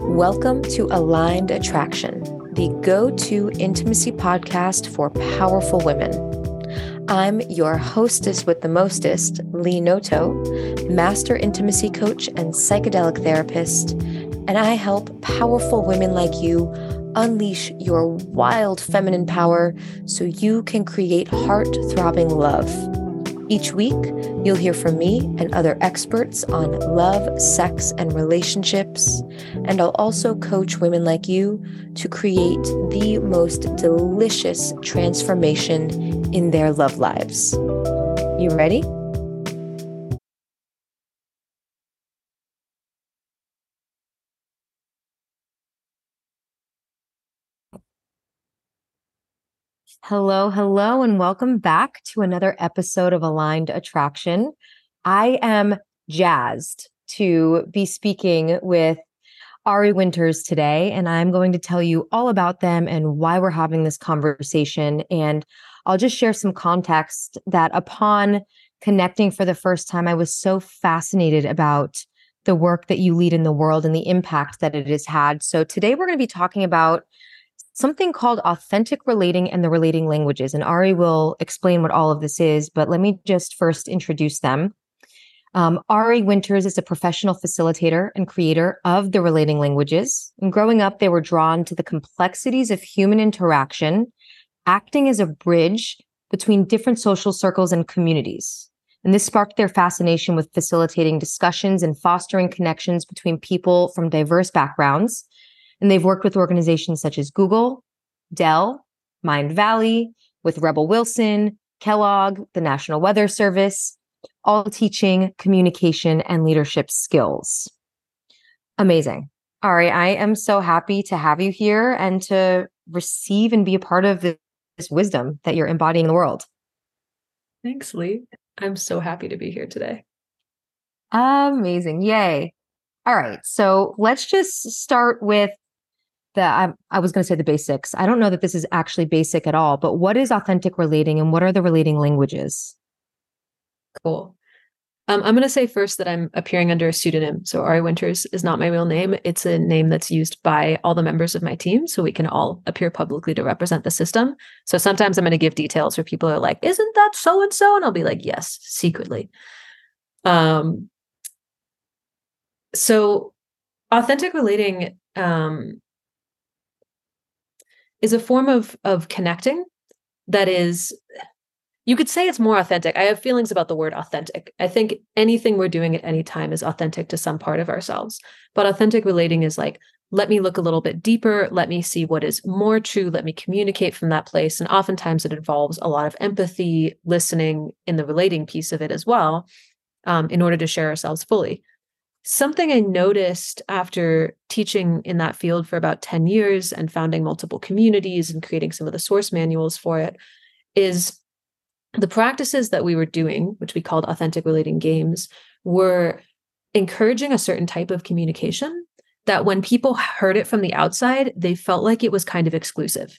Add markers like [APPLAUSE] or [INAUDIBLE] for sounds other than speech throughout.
Welcome to Aligned Attraction, the go to intimacy podcast for powerful women. I'm your hostess with the mostest, Lee Noto, master intimacy coach and psychedelic therapist, and I help powerful women like you unleash your wild feminine power so you can create heart throbbing love. Each week, you'll hear from me and other experts on love, sex, and relationships. And I'll also coach women like you to create the most delicious transformation in their love lives. You ready? Hello, hello, and welcome back to another episode of Aligned Attraction. I am jazzed to be speaking with Ari Winters today, and I'm going to tell you all about them and why we're having this conversation. And I'll just share some context that upon connecting for the first time, I was so fascinated about the work that you lead in the world and the impact that it has had. So today we're going to be talking about something called authentic relating and the relating languages. And Ari will explain what all of this is, but let me just first introduce them. Um, Ari Winters is a professional facilitator and creator of the relating languages. And growing up, they were drawn to the complexities of human interaction, acting as a bridge between different social circles and communities. And this sparked their fascination with facilitating discussions and fostering connections between people from diverse backgrounds and they've worked with organizations such as Google, Dell, Mindvalley, with Rebel Wilson, Kellogg, the National Weather Service, all teaching communication and leadership skills. Amazing. Ari, I am so happy to have you here and to receive and be a part of this, wisdom that you're embodying in the world. Thanks, Lee. I'm so happy to be here today. Amazing. Yay. All right. So let's just start with the I, I was going to say the basics. I don't know that this is actually basic at all, but what is authentic relating and what are the relating languages? Cool. Um, I'm going to say first that I'm appearing under a pseudonym. So Ari Winters is not my real name. It's a name that's used by all the members of my team. So we can all appear publicly to represent the system. So sometimes I'm going to give details where people are like, isn't that so and so? And I'll be like, yes, secretly. Um, so authentic relating um, is a form of of connecting that is you could say it's more authentic. I have feelings about the word authentic. I think anything we're doing at any time is authentic to some part of ourselves. But authentic relating is like, let me look a little bit deeper. Let me see what is more true. Let me communicate from that place. And oftentimes it involves a lot of empathy, listening in the relating piece of it as well, um, in order to share ourselves fully. Something I noticed after teaching in that field for about 10 years and founding multiple communities and creating some of the source manuals for it is the practices that we were doing, which we called authentic relating games, were encouraging a certain type of communication that when people heard it from the outside, they felt like it was kind of exclusive.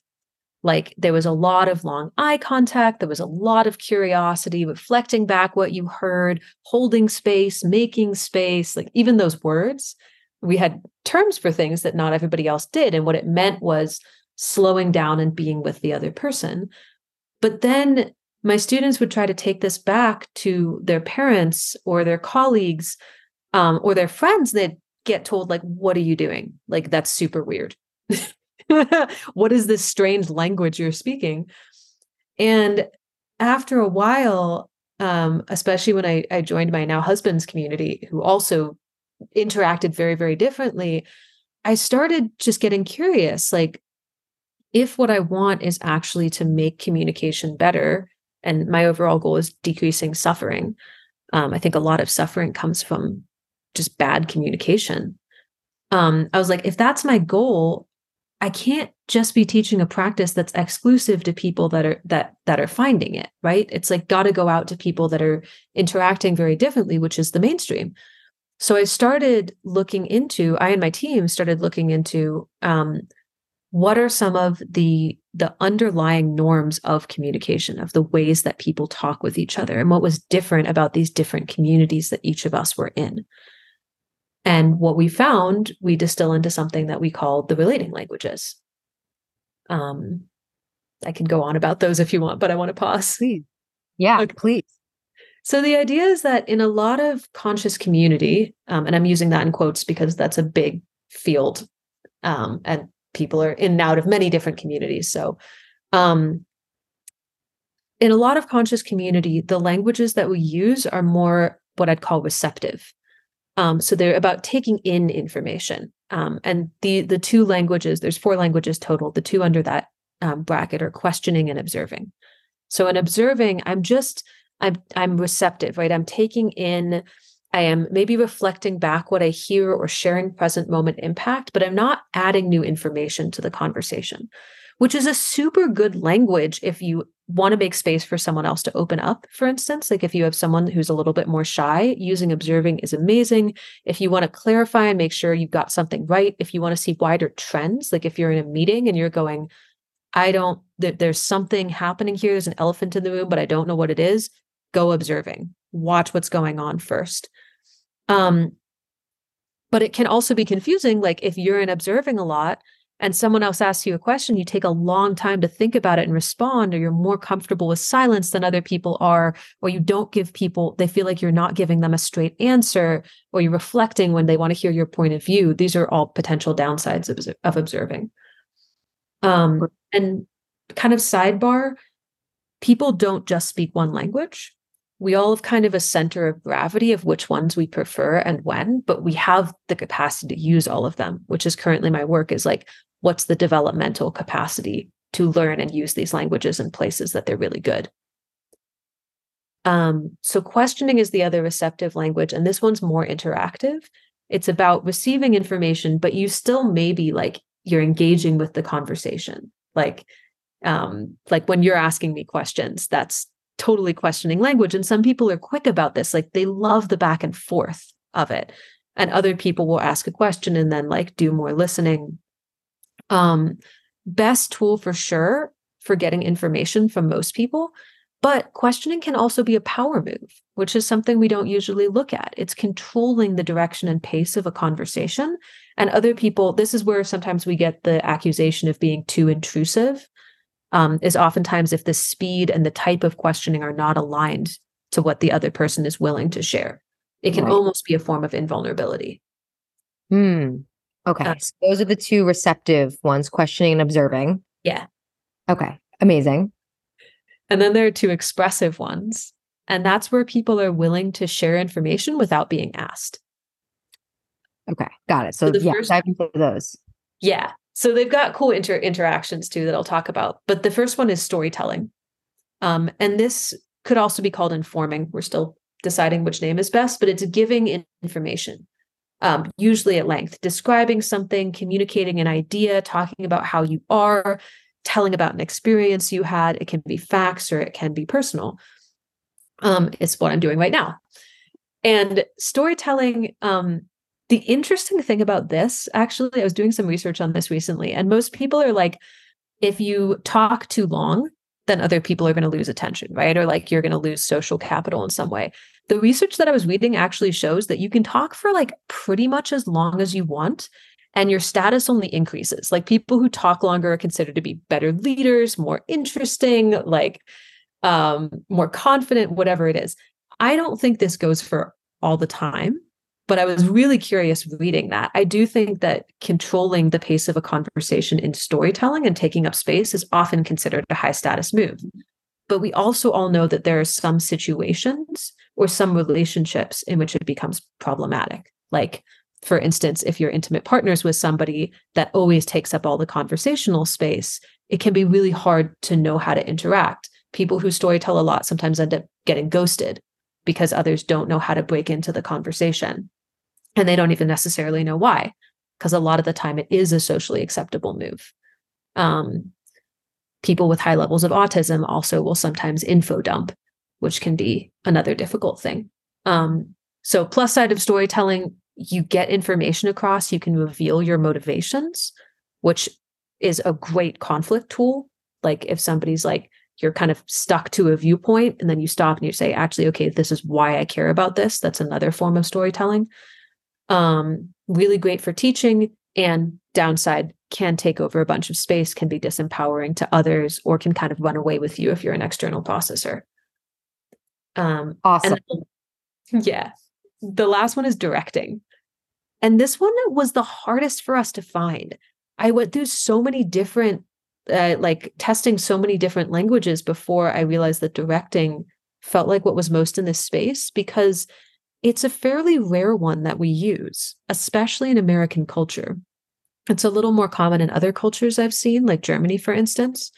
Like there was a lot of long eye contact, there was a lot of curiosity, reflecting back what you heard, holding space, making space, like even those words. We had terms for things that not everybody else did. And what it meant was slowing down and being with the other person. But then my students would try to take this back to their parents or their colleagues um, or their friends. They'd get told, like, what are you doing? Like, that's super weird. [LAUGHS] [LAUGHS] what is this strange language you're speaking? And after a while, um, especially when I, I joined my now husband's community, who also interacted very, very differently, I started just getting curious like, if what I want is actually to make communication better, and my overall goal is decreasing suffering, um, I think a lot of suffering comes from just bad communication. Um, I was like, if that's my goal, I can't just be teaching a practice that's exclusive to people that are that that are finding it, right? It's like got to go out to people that are interacting very differently, which is the mainstream. So I started looking into, I and my team started looking into um, what are some of the the underlying norms of communication of the ways that people talk with each other and what was different about these different communities that each of us were in And what we found, we distill into something that we call the relating languages. Um, I can go on about those if you want, but I want to pause. Please. Yeah, okay. please. So the idea is that in a lot of conscious community, um, and I'm using that in quotes because that's a big field, um, and people are in and out of many different communities. So, um, in a lot of conscious community, the languages that we use are more what I'd call receptive. Um, so they're about taking in information. Um, and the the two languages, there's four languages total. The two under that um, bracket are questioning and observing. So in observing, I'm just I'm I'm receptive, right? I'm taking in, I am maybe reflecting back what I hear or sharing present moment impact, but I'm not adding new information to the conversation, which is a super good language if you want to make space for someone else to open up, for instance. Like if you have someone who's a little bit more shy, using observing is amazing. If you want to clarify and make sure you've got something right, if you want to see wider trends, like if you're in a meeting and you're going, I don't, there's something happening here. There's an elephant in the room, but I don't know what it is go observing, watch what's going on first. Um, but it can also be confusing. Like if you're in observing a lot and someone else asks you a question, you take a long time to think about it and respond, or you're more comfortable with silence than other people are, or you don't give people, they feel like you're not giving them a straight answer, or you're reflecting when they want to hear your point of view. These are all potential downsides of, of observing. Um, and kind of sidebar, people don't just speak one language we all have kind of a center of gravity of which ones we prefer and when, but we have the capacity to use all of them, which is currently my work is like, what's the developmental capacity to learn and use these languages in places that they're really good? Um, so questioning is the other receptive language, and this one's more interactive. It's about receiving information, but you still maybe like you're engaging with the conversation. Like, um, like when you're asking me questions, that's totally questioning language. And some people are quick about this, like they love the back and forth of it. And other people will ask a question and then like do more listening. Um, best tool for sure for getting information from most people. But questioning can also be a power move, which is something we don't usually look at. It's controlling the direction and pace of a conversation. And other people, this is where sometimes we get the accusation of being too intrusive um, is oftentimes if the speed and the type of questioning are not aligned to what the other person is willing to share. It can right. almost be a form of invulnerability. Hmm. Okay. Uh, so those are the two receptive ones, questioning and observing. Yeah. Okay. Amazing. And then there are two expressive ones. And that's where people are willing to share information without being asked. Okay. Got it. So, so yeah, first, dive into those. Yeah. So they've got cool inter- interactions too that I'll talk about. But the first one is storytelling. Um, and this could also be called informing. We're still deciding which name is best, but it's giving information, um, usually at length, describing something, communicating an idea, talking about how you are, telling about an experience you had. It can be facts or it can be personal. Um, it's what I'm doing right now. And storytelling um, the interesting thing about this, actually, I was doing some research on this recently, and most people are like, if you talk too long, then other people are going to lose attention, right? Or like you're going to lose social capital in some way. The research that I was reading actually shows that you can talk for like pretty much as long as you want and your status only increases. Like people who talk longer are considered to be better leaders, more interesting, like um more confident, whatever it is. I don't think this goes for all the time but I was really curious reading that. I do think that controlling the pace of a conversation in storytelling and taking up space is often considered a high status move. But we also all know that there are some situations or some relationships in which it becomes problematic. Like, for instance, if you're intimate partners with somebody that always takes up all the conversational space, it can be really hard to know how to interact. People who storytell a lot sometimes end up getting ghosted because others don't know how to break into the conversation and they don't even necessarily know why because a lot of the time it is a socially acceptable move um, people with high levels of autism also will sometimes info dump which can be another difficult thing. Um, so plus side of storytelling you get information across you can reveal your motivations which is a great conflict tool. Like if somebody's like you're kind of stuck to a viewpoint and then you stop and you say actually okay this is why i care about this. That's another form of storytelling. Um, really great for teaching, and downside can take over a bunch of space, can be disempowering to others, or can kind of run away with you if you're an external processor. Um, awesome. Then, [LAUGHS] yeah. The last one is directing. And this one was the hardest for us to find. I went through so many different, uh, like testing so many different languages before I realized that directing felt like what was most in this space because it's a fairly rare one that we use, especially in American culture. It's a little more common in other cultures I've seen, like Germany, for instance.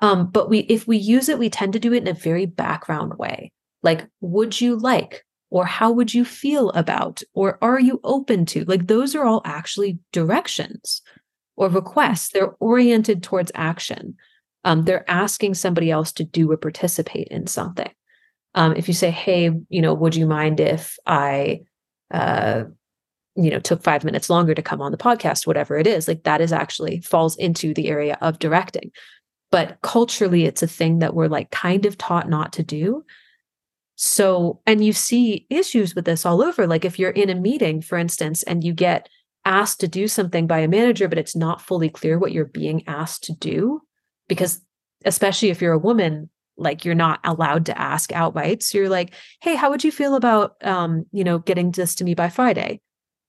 Um, but we, if we use it, we tend to do it in a very background way. Like, would you like, or how would you feel about, or are you open to? Like, those are all actually directions or requests. They're oriented towards action. Um, they're asking somebody else to do or participate in something. Um, if you say, "Hey, you know, would you mind if I uh, you know took five minutes longer to come on the podcast whatever it is like that is actually falls into the area of directing but culturally it's a thing that we're like kind of taught not to do so and you see issues with this all over like if you're in a meeting for instance and you get asked to do something by a manager but it's not fully clear what you're being asked to do because especially if you're a woman like you're not allowed to ask outright so you're like hey how would you feel about um you know getting this to me by friday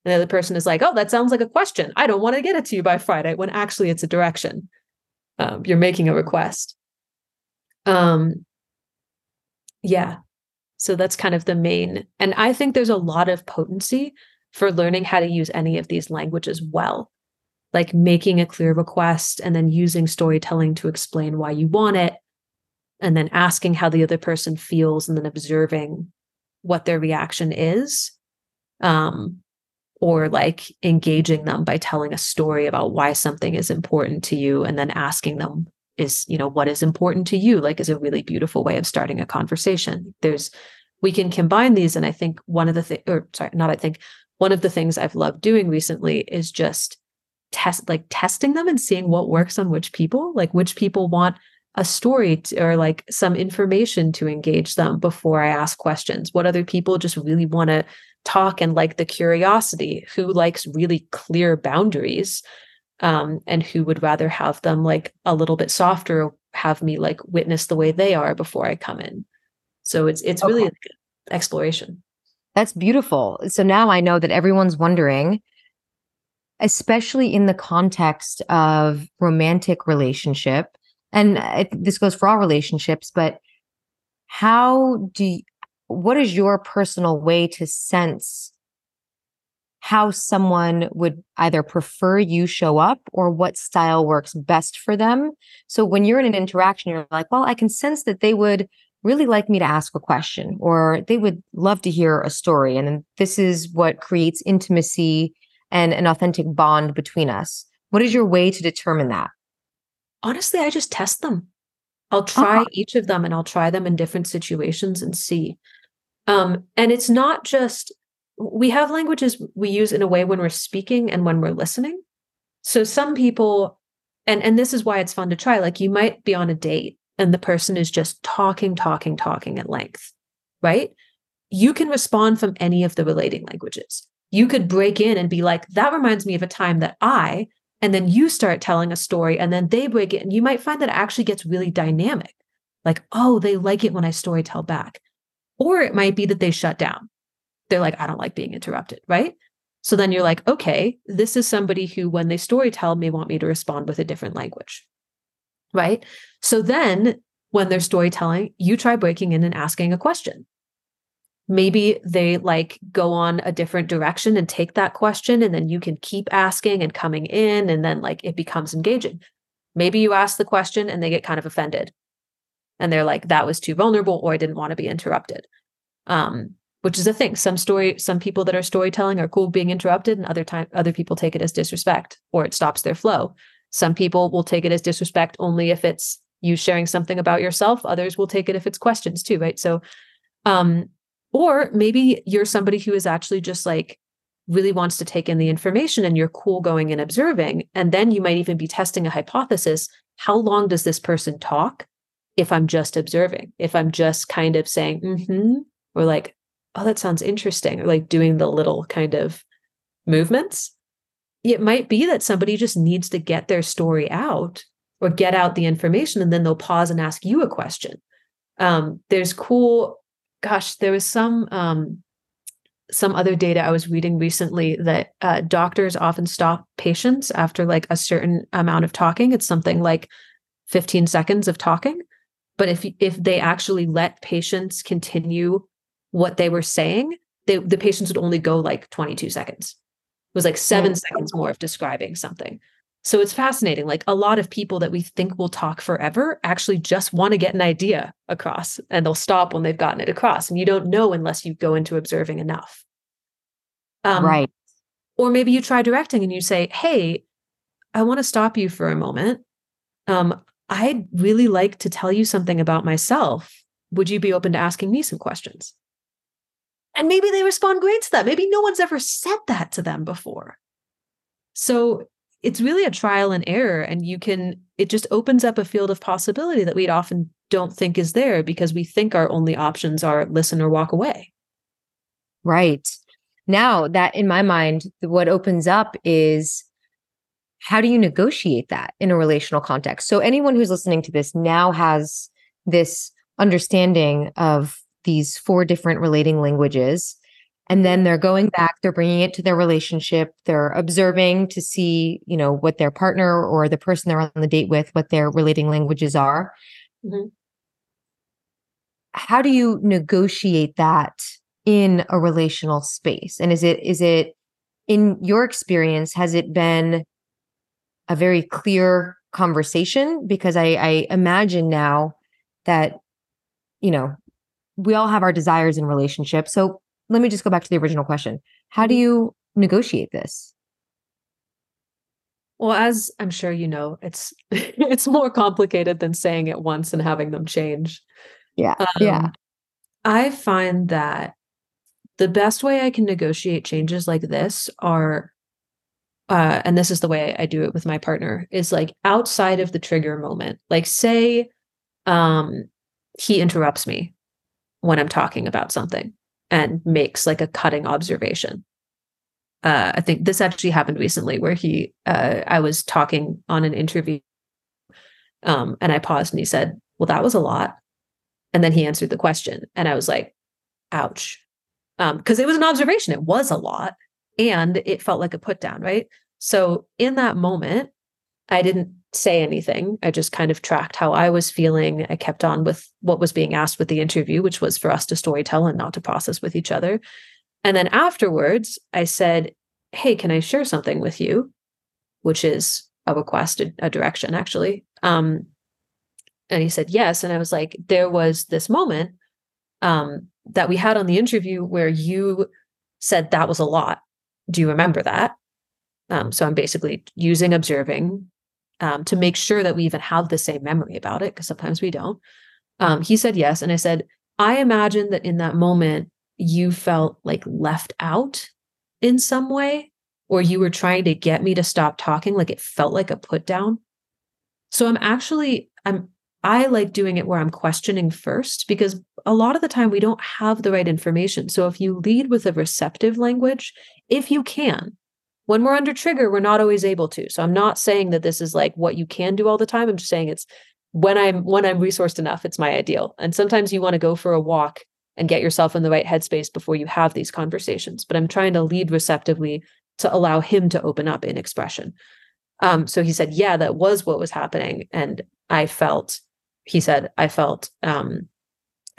and the other person is like, oh, that sounds like a question. I don't want to get it to you by Friday, when actually it's a direction. Um, you're making a request. Um, yeah. So that's kind of the main. And I think there's a lot of potency for learning how to use any of these languages well, like making a clear request and then using storytelling to explain why you want it, and then asking how the other person feels and then observing what their reaction is. Um, or like engaging them by telling a story about why something is important to you and then asking them is you know what is important to you like is a really beautiful way of starting a conversation. There's we can combine these and i think one of the things or sorry not i think one of the things i've loved doing recently is just test like testing them and seeing what works on which people like which people want a story to, or like some information to engage them before i ask questions. What other people just really want to talk and like the curiosity who likes really clear boundaries um, and who would rather have them like a little bit softer have me like witness the way they are before i come in. So it's it's really okay. exploration. That's beautiful. So now i know that everyone's wondering especially in the context of romantic relationship and it, this goes for all relationships but how do you, what is your personal way to sense how someone would either prefer you show up or what style works best for them. So when you're in an interaction, you're like, well, I can sense that they would really like me to ask a question or they would love to hear a story. And this is what creates intimacy and an authentic bond between us. What is your way to determine that? Honestly, I just test them. I'll try uh-huh. each of them and I'll try them in different situations and see. Um, and it's not just, we have languages we use in a way when we're speaking and when we're listening. So some people, and, and this is why it's fun to try, like you might be on a date and the person is just talking, talking, talking at length, right? You can respond from any of the relating languages. You could break in and be like, that reminds me of a time that I, and then you start telling a story and then they break. And you might find that it actually gets really dynamic. Like, oh, they like it when I story tell back. Or it might be that they shut down. They're like, I don't like being interrupted, right? So then you're like, okay, this is somebody who, when they story tell, may want me to respond with a different language, right? So then when they're storytelling, you try breaking in and asking a question. Maybe they like go on a different direction and take that question, and then you can keep asking and coming in, and then like it becomes engaging. Maybe you ask the question and they get kind of offended and they're like that was too vulnerable or i didn't want to be interrupted um, which is a thing. Some story some people that are storytelling are cool being interrupted and other time other people take it as disrespect or it stops their flow. Some people will take it as disrespect only if it's you sharing something about yourself. Others will take it if it's questions too right? So um or maybe you're somebody who is actually just like really wants to take in the information and you're cool going and observing and then you might even be testing a hypothesis. How long does this person talk if I'm just observing, if I'm just kind of saying, mm-hmm, or like, oh, that sounds interesting, like doing the little kind of movements, it might be that somebody just needs to get their story out or get out the information and then they'll pause and ask you a question. Um, there's cool, gosh, there was some um, some other data I was reading recently that uh, doctors often stop patients after like a certain amount of talking. It's something like 15 seconds of talking. But if if they actually let patients continue what they were saying, they, the patients would only go like 22 seconds. It was like seven mm-hmm. seconds more of describing something. So it's fascinating. Like a lot of people that we think will talk forever actually just want to get an idea across and they'll stop when they've gotten it across. And you don't know unless you go into observing enough. Um, right. Or maybe you try directing and you say, Hey, I want to stop you for a moment. Um, I'd really like to tell you something about myself. Would you be open to asking me some questions? And maybe they respond great to that. Maybe no one's ever said that to them before. So it's really a trial and error. And you can, it just opens up a field of possibility that we often don't think is there because we think our only options are listen or walk away. Right. Now, that in my mind, what opens up is how do you negotiate that in a relational context? So, anyone who's listening to this now has this understanding of these four different relating languages and then they're going back they're bringing it to their relationship they're observing to see you know what their partner or the person they're on the date with what their relating languages are. Mm-hmm. how do you negotiate that in a relational space? And is it is it in your experience has it been a very clear conversation? Because i i imagine now that you know we all have our desires in relationships so let me just go back to the original question. How do mm-hmm. you negotiate this? Well, as I'm sure you know, it's [LAUGHS] it's more complicated than saying it once and having them change. Yeah. Um, yeah. I find that the best way I can negotiate changes like this are uh, and this is the way I do it with my partner is like outside of the trigger moment. Like say um he interrupts me when I'm talking about something and makes like a cutting observation. Uh, I think this actually happened recently where he, uh, I was talking on an interview um, and I paused and he said, Well, that was a lot. And then he answered the question. And I was like, Ouch. Because um, it was an observation, it was a lot. And it felt like a put down, right? So in that moment, I didn't say anything. I just kind of tracked how I was feeling. I kept on with what was being asked with the interview, which was for us to storytell and not to process with each other. And then afterwards, I said, Hey, can I share something with you? Which is a request, a, direction, actually. Um, and he said, Yes. And I was like, There was this moment um, that we had on the interview where you said that was a lot. Do you remember that? Um, so I'm basically using observing um, to make sure that we even have the same memory about it, because sometimes we don't. Um, he said yes. And I said, I imagine that in that moment, you felt like left out in some way, or you were trying to get me to stop talking, like it felt like a put down. So I'm actually, I'm, I like doing it where I'm questioning first because a lot of the time we don't have the right information. So if you lead with a receptive language, if you can, when we're under trigger, we're not always able to. So I'm not saying that this is like what you can do all the time. I'm just saying it's when I'm when I'm resourced enough, it's my ideal. And sometimes you want to go for a walk and get yourself in the right headspace before you have these conversations. But I'm trying to lead receptively to allow him to open up in expression. Um, so he said, Yeah, that was what was happening. And I felt, he said, I felt um,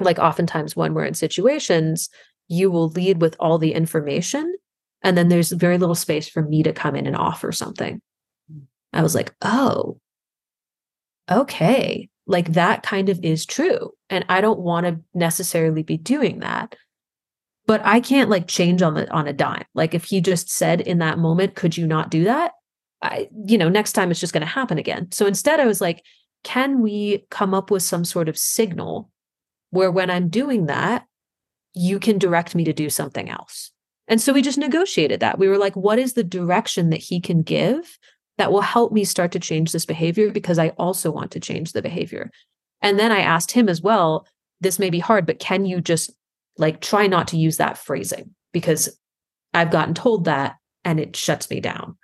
like oftentimes when we're in situations, you will lead with all the information and then there's very little space for me to come in and offer something. Mm. I was like, oh, okay. Like that kind of is true. And I don't want to necessarily be doing that. But I can't like change on the on a dime. Like if he just said in that moment, could you not do that? I, you know, next time it's just going to happen again. So instead, I was like, can we come up with some sort of signal where when I'm doing that, you can direct me to do something else? And so we just negotiated that. We were like, what is the direction that he can give that will help me start to change this behavior? Because I also want to change the behavior. And then I asked him as well, this may be hard, but can you just like try not to use that phrasing? Because I've gotten told that and it shuts me down.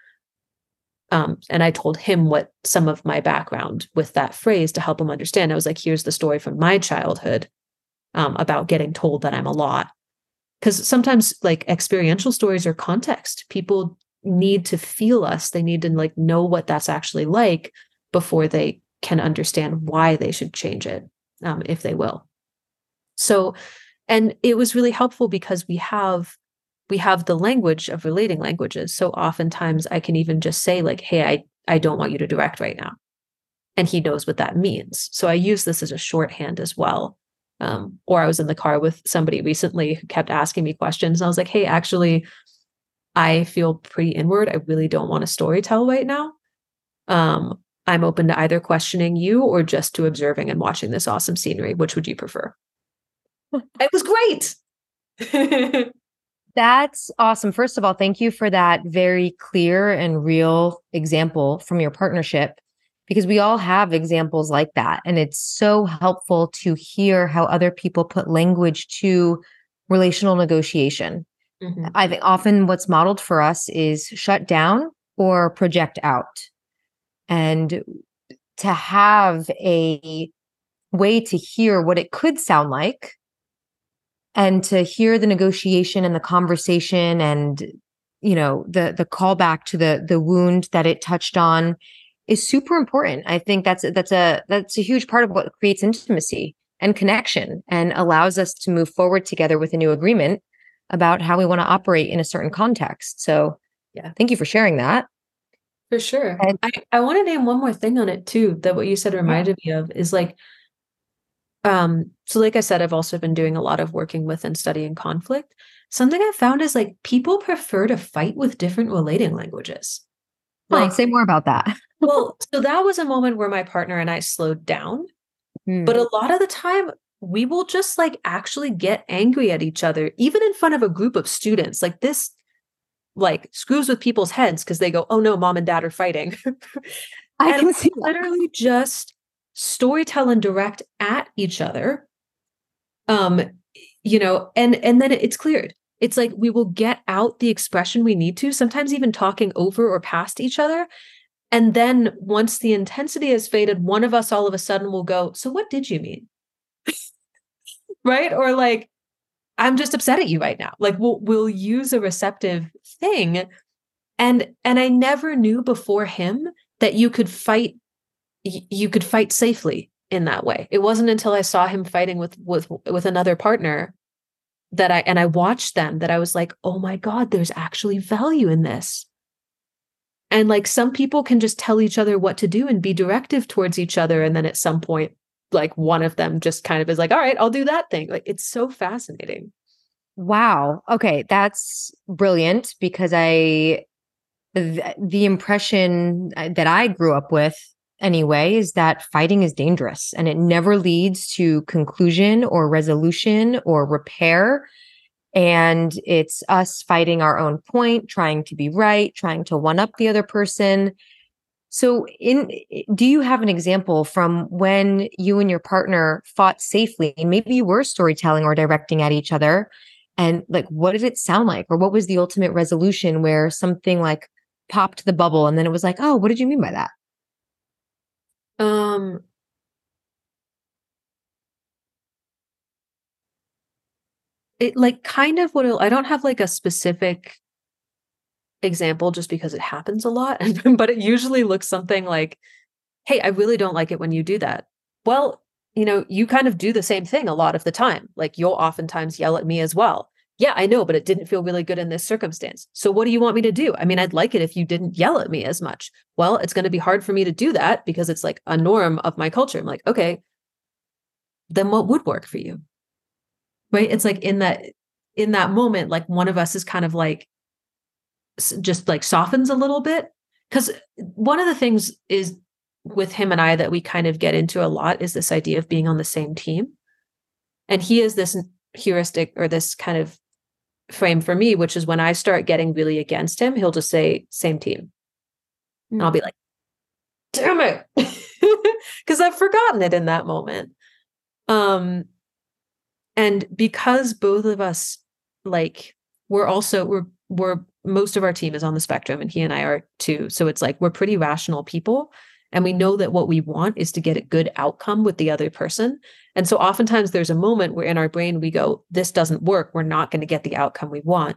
Um, and I told him what some of my background with that phrase to help him understand. I was like, here's the story from my childhood um, about getting told that I'm a lot. Because sometimes, like, experiential stories are context. People need to feel us, they need to like know what that's actually like before they can understand why they should change it, um, if they will. So, and it was really helpful because we have we have the language of relating languages. So oftentimes I can even just say, like, hey, I, I don't want you to direct right now. And he knows what that means. So I use this as a shorthand as well. Um, or I was in the car with somebody recently who kept asking me questions. And I was like, hey, actually, I feel pretty inward. I really don't want to story tell right now. Um, I'm open to either questioning you or just to observing and watching this awesome scenery. Which would you prefer? [LAUGHS] it was great. [LAUGHS] That's awesome. First of all, thank you for that very clear and real example from your partnership because we all have examples like that. And it's so helpful to hear how other people put language to relational negotiation. Mm-hmm. I think often what's modeled for us is shut down or project out. And to have a way to hear what it could sound like and to hear the negotiation and the conversation and you know the the callback to the the wound that it touched on is super important. I think that's that's a that's a huge part of what creates intimacy and connection and allows us to move forward together with a new agreement about how we want to operate in a certain context. So yeah. thank you for sharing that. For sure. And, i i want to name one more thing on it too that what you said reminded me of is like um, so like I said, I've also been doing a lot of working with and studying conflict. Something I found is like people prefer to fight with different relating languages. Like, say more about that. [LAUGHS] well, so that was a moment where my partner and I slowed down. Mm. But a lot of the time, we will just like actually get angry at each other, even in front of a group of students. Like this, like screws with people's heads because they go, "Oh no, mom and dad are fighting." [LAUGHS] I can see literally just storytell and direct at each other um you know and and then it's cleared it's like we will get out the expression we need to sometimes even talking over or past each other. And then once the intensity has faded one of us all of a sudden will go so what did you mean? [LAUGHS] Right? Or like i'm just upset at you right now. Like we'll we'll use a receptive thing. And and i never knew before him that you could fight you could fight safely in that way. It wasn't until I saw him fighting with with with another partner that I and I watched them that I was like, "Oh my god, there's actually value in this." And like some people can just tell each other what to do and be directive towards each other and then at some point like one of them just kind of is like, "All right, I'll do that thing." Like it's so fascinating. Wow. Okay, that's brilliant because I the, the impression uh, that I grew up with anyway is that fighting is dangerous and it never leads to conclusion or resolution or repair. And it's us fighting our own point trying to be right trying to one up the other person. So in do you have an example from when you and your partner fought safely? And maybe you were storytelling or directing at each other and like what did it sound like? Or what was the ultimate resolution where something like popped the bubble and then it was like oh what did you mean by that um it like kind of what I don't have like a specific example just because it happens a lot, [LAUGHS] but it usually looks something like, hey, I really don't like it when you do that. Well, you know, you kind of do the same thing a lot of the time. Like you'll oftentimes yell at me as well yeah, I know, but it didn't feel really good in this circumstance. So what do you want me to do? I mean, I'd like it if you didn't yell at me as much. Well, it's going to be hard for me to do that because it's like a norm of my culture. I'm like, okay, then what would work for you? Right? It's like in that in that moment like one of us is kind of like just like softens a little bit cuz one of the things is with him and I that we kind of get into a lot is this idea of being on the same team. And he is this heuristic or this kind of frame for me, which is when I start getting really against him, he'll just say, same team. And I'll be like, damn it. [LAUGHS] Because I've forgotten it in that moment. Um, and because both of us like we're also we're we're most of our team is on the spectrum and he and I are too. So it's like we're pretty rational people and we know that what we want is to get a good outcome with the other person. And so oftentimes there's a moment where in our brain we go, this doesn't work. We're not going to get the outcome we want.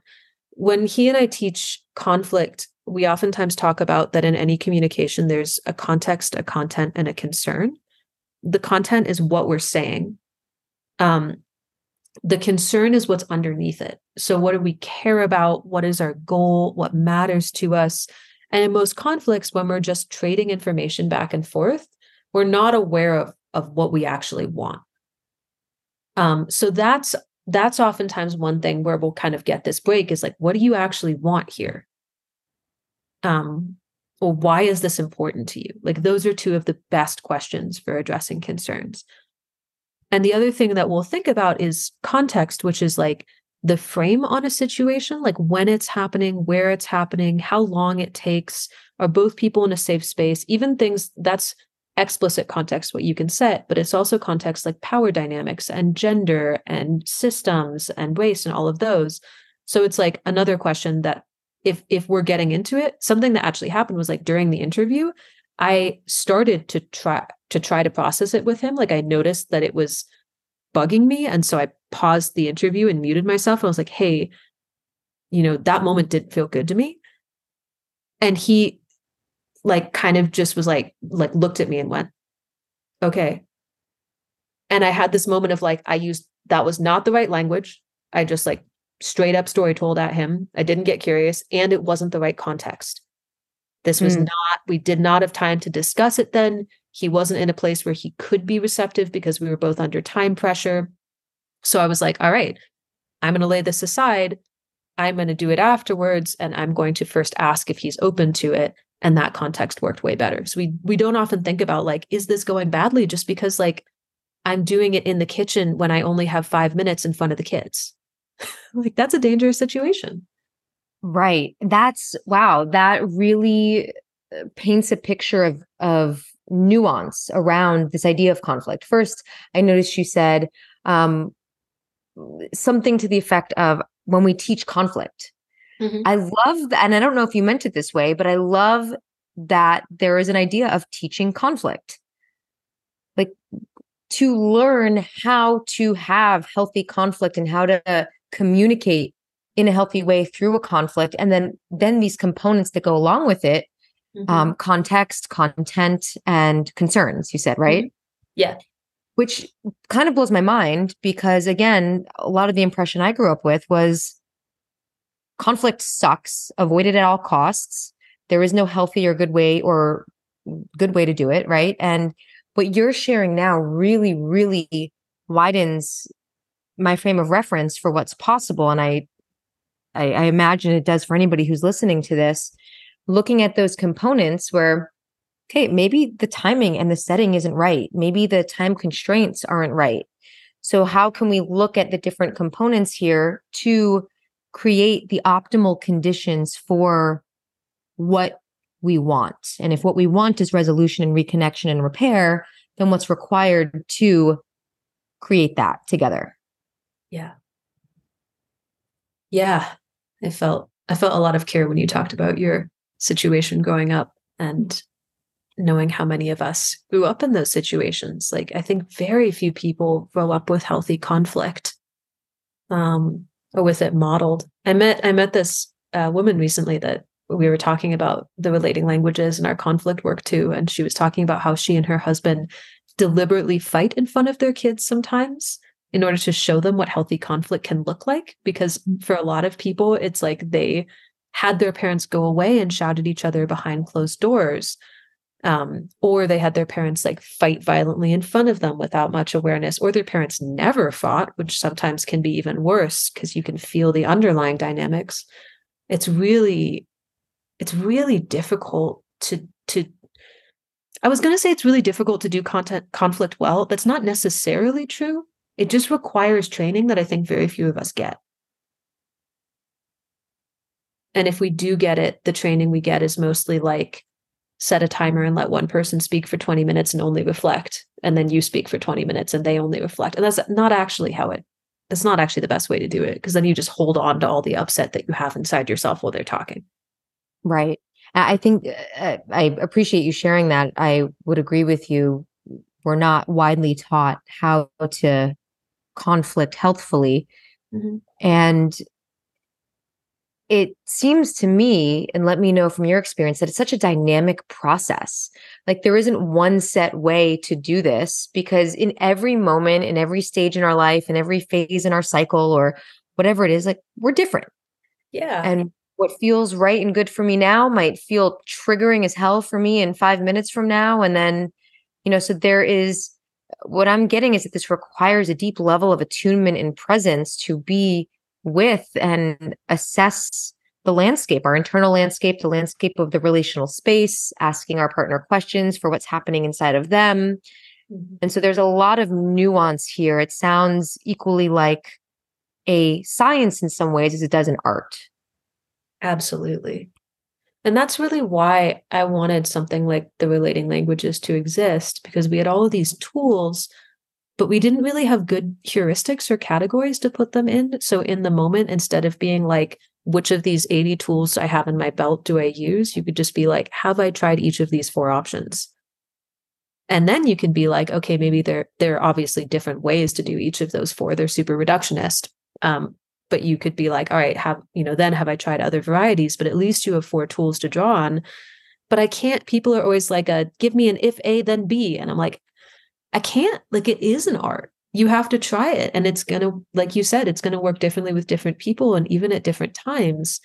When he and I teach conflict, we oftentimes talk about that in any communication, there's a context, a content, and a concern. The content is what we're saying. Um, the concern is what's underneath it. So, what do we care about? What is our goal? What matters to us? And in most conflicts, when we're just trading information back and forth, we're not aware of, of what we actually want. Um, so that's that's oftentimes one thing where we'll kind of get this break is like, what do you actually want here? Um, or why is this important to you? Like those are two of the best questions for addressing concerns. And the other thing that we'll think about is context, which is like the frame on a situation, like when it's happening, where it's happening, how long it takes, are both people in a safe space, even things that's explicit context, what you can set, but it's also context like power dynamics and gender and systems and race and all of those. So it's like another question that if if we're getting into it, something that actually happened was like during the interview, I started to try to try to process it with him. Like I noticed that it was bugging me. And so I paused the interview and muted myself. And I was like, hey, you know, that moment didn't feel good to me. And he like kind of just was like, like looked at me and went, okay. And I had this moment of like, I used that was not the right language. I just like straight up story told at him. I didn't get curious and it wasn't the right context. This was mm. not, we did not have time to discuss it then. He wasn't in a place where he could be receptive because we were both under time pressure. So I was like, all right, I'm going to lay this aside. I'm going to do it afterwards. And I'm going to first ask if he's open to it. And that context worked way better. So we we don't often think about like, is this going badly just because like I'm doing it in the kitchen when I only have five minutes in front of the kids. [LAUGHS] like that's a dangerous situation. Right. That's wow. That really uh, paints a picture of of nuance around this idea of conflict. First, I noticed you said um, something to the effect of when we teach conflict. Mm-hmm. I love that, and I don't know if you meant it this way, but I love that there is an idea of teaching conflict. Like to learn how to have healthy conflict and how to communicate in a healthy way through a conflict and then then these components that go along with it mm-hmm. um, context content and concerns you said right mm-hmm. yeah which kind of blows my mind because again a lot of the impression i grew up with was conflict sucks avoid it at all costs there is no healthy or good way or good way to do it right and what you're sharing now really really widens my frame of reference for what's possible and i I, I imagine it does for anybody who's listening to this, looking at those components where, okay, maybe the timing and the setting isn't right. Maybe the time constraints aren't right. So, how can we look at the different components here to create the optimal conditions for what we want? And if what we want is resolution and reconnection and repair, then what's required to create that together? Yeah. Yeah. I felt I felt a lot of care when you talked about your situation growing up and knowing how many of us grew up in those situations. Like I think very few people grow up with healthy conflict. Um or with it modeled. I met I met this uh, woman recently that we were talking about the relating languages and our conflict work too and she was talking about how she and her husband deliberately fight in front of their kids sometimes in order to show them what healthy conflict can look like. Because for a lot of people, it's like they had their parents go away and shout at each other behind closed doors. Um, or they had their parents like fight violently in front of them without much awareness, or their parents never fought, which sometimes can be even worse because you can feel the underlying dynamics. It's really, it's really difficult to to I was going to say it's really difficult to do content conflict well. That's not necessarily true it just requires training that I think very few of us get. And if we do get it, the training we get is mostly like set a timer and let one person speak for 20 minutes and only reflect. And then you speak for 20 minutes and they only reflect. And that's not actually how it that's not actually the best way to do it because then you just hold on to all the upset that you have inside yourself while they're talking. Right. I think uh, I appreciate you sharing that. I would agree with you. We're not widely taught how to conflict healthfully. Mm-hmm. And it seems to me, and let me know from your experience, that it's such a dynamic process. Like there isn't one set way to do this because in every moment, in every stage in our life, in every phase in our cycle, or whatever it is, like we're different. Yeah. And what feels right and good for me now might feel triggering as hell for me in five minutes from now. And then, you know, so there is what I'm getting is that this requires a deep level of attunement and presence to be with and assess the landscape, our internal landscape, the landscape of the relational space, asking our partner questions for what's happening inside of them. Mm-hmm. And so there's a lot of nuance here. It sounds equally like a science in some ways as it does an art. Absolutely. And that's really why I wanted something like the relating languages to exist because we had all of these tools but we didn't really have good heuristics or categories to put them in. So in the moment, instead of being like, which of these 80 tools I have in my belt do I use? You could just be like, have I tried each of these four options? And then you can be like, okay, maybe there, there are obviously different ways to do each of those four. They're super reductionist. Um, but you could be like, all right, have, you know, then have I tried other varieties? But at least you have four tools to draw on. But I can't, people are always like, a, give me an if A, then B. And I'm like, I can't. Like it is an art. You have to try it. And it's going to, like you said, it's going to work differently with different people and even at different times.